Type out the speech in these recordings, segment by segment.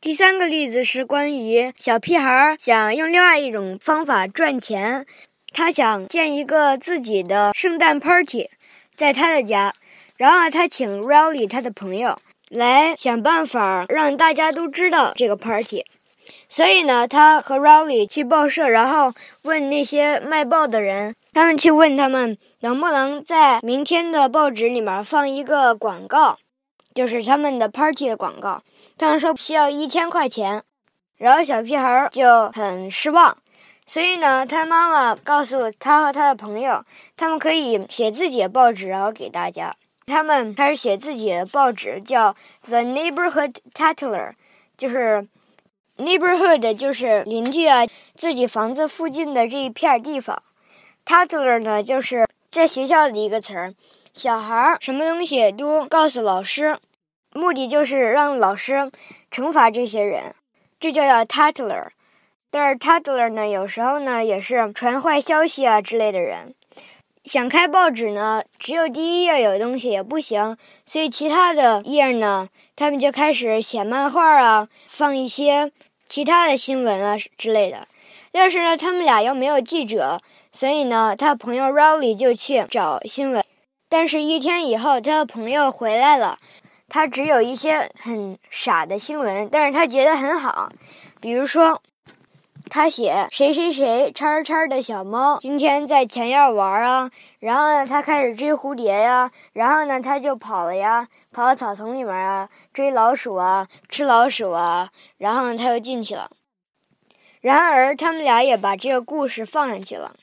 第三个例子是关于小屁孩想用另外一种方法赚钱，他想建一个自己的圣诞 party，在他的家，然后他请 Riley 他的朋友来想办法让大家都知道这个 party。所以呢，他和 Riley 去报社，然后问那些卖报的人，他们去问他们能不能在明天的报纸里面放一个广告，就是他们的 party 的广告。他说需要一千块钱，然后小屁孩就很失望，所以呢，他妈妈告诉他和他的朋友，他们可以写自己的报纸，然后给大家。他们开始写自己的报纸，叫 The Neighborhood Tattler 就是 neighborhood 就是邻居啊，自己房子附近的这一片地方。Tattler 呢，就是在学校的一个词儿，小孩儿什么东西都告诉老师。目的就是让老师惩罚这些人，这就叫 tattler。但是 tattler 呢，有时候呢也是传坏消息啊之类的人。想开报纸呢，只有第一页有东西也不行，所以其他的页呢，他们就开始写漫画啊，放一些其他的新闻啊之类的。但是呢，他们俩又没有记者，所以呢，他朋友 Riley 就去找新闻。但是，一天以后，他的朋友回来了。他只有一些很傻的新闻，但是他觉得很好。比如说，他写谁谁谁叉叉的小猫今天在前院玩啊，然后呢，他开始追蝴蝶呀，然后呢，他就跑了呀，跑到草丛里面啊，追老鼠啊，吃老鼠啊，然后呢，他又进去了。然而，他们俩也把这个故事放上去了，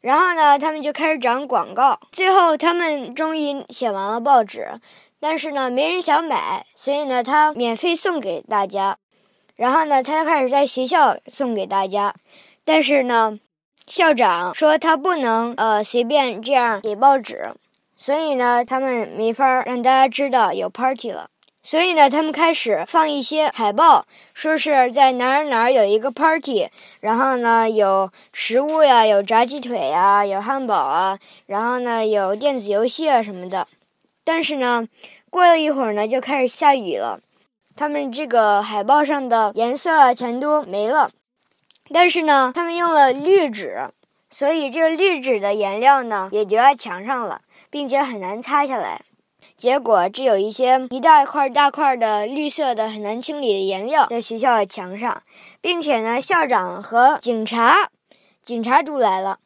然后呢，他们就开始找广告，最后他们终于写完了报纸。但是呢，没人想买，所以呢，他免费送给大家。然后呢，他开始在学校送给大家。但是呢，校长说他不能呃随便这样给报纸，所以呢，他们没法让大家知道有 party 了。所以呢，他们开始放一些海报，说是在哪儿哪儿有一个 party，然后呢有食物呀，有炸鸡腿呀，有汉堡啊，然后呢有电子游戏啊什么的。但是呢，过了一会儿呢，就开始下雨了。他们这个海报上的颜色啊全都没了。但是呢，他们用了绿纸，所以这个绿纸的颜料呢也留在墙上了，并且很难擦下来。结果只有一些一大块大块的绿色的很难清理的颜料在学校的墙上，并且呢，校长和警察，警察都来了。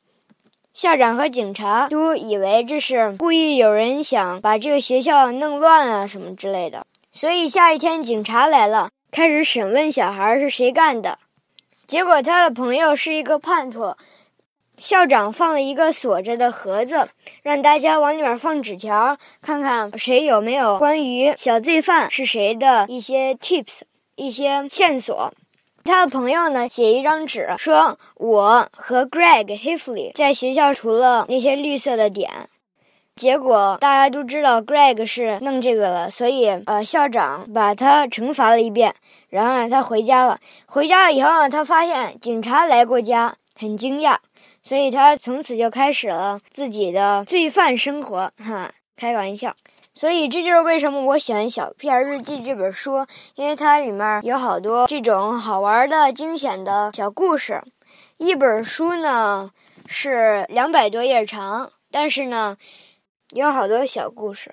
校长和警察都以为这是故意有人想把这个学校弄乱啊什么之类的，所以下一天警察来了，开始审问小孩是谁干的。结果他的朋友是一个叛徒，校长放了一个锁着的盒子，让大家往里面放纸条，看看谁有没有关于小罪犯是谁的一些 tips、一些线索。他的朋友呢，写一张纸，说我和 Greg Hifley 在学校除了那些绿色的点，结果大家都知道 Greg 是弄这个了，所以呃，校长把他惩罚了一遍，然后，他回家了。回家了以后，他发现警察来过家，很惊讶，所以他从此就开始了自己的罪犯生活。哈，开个玩笑。所以这就是为什么我喜欢《小屁孩日记》这本书，因为它里面有好多这种好玩的、惊险的小故事。一本书呢是两百多页长，但是呢有好多小故事。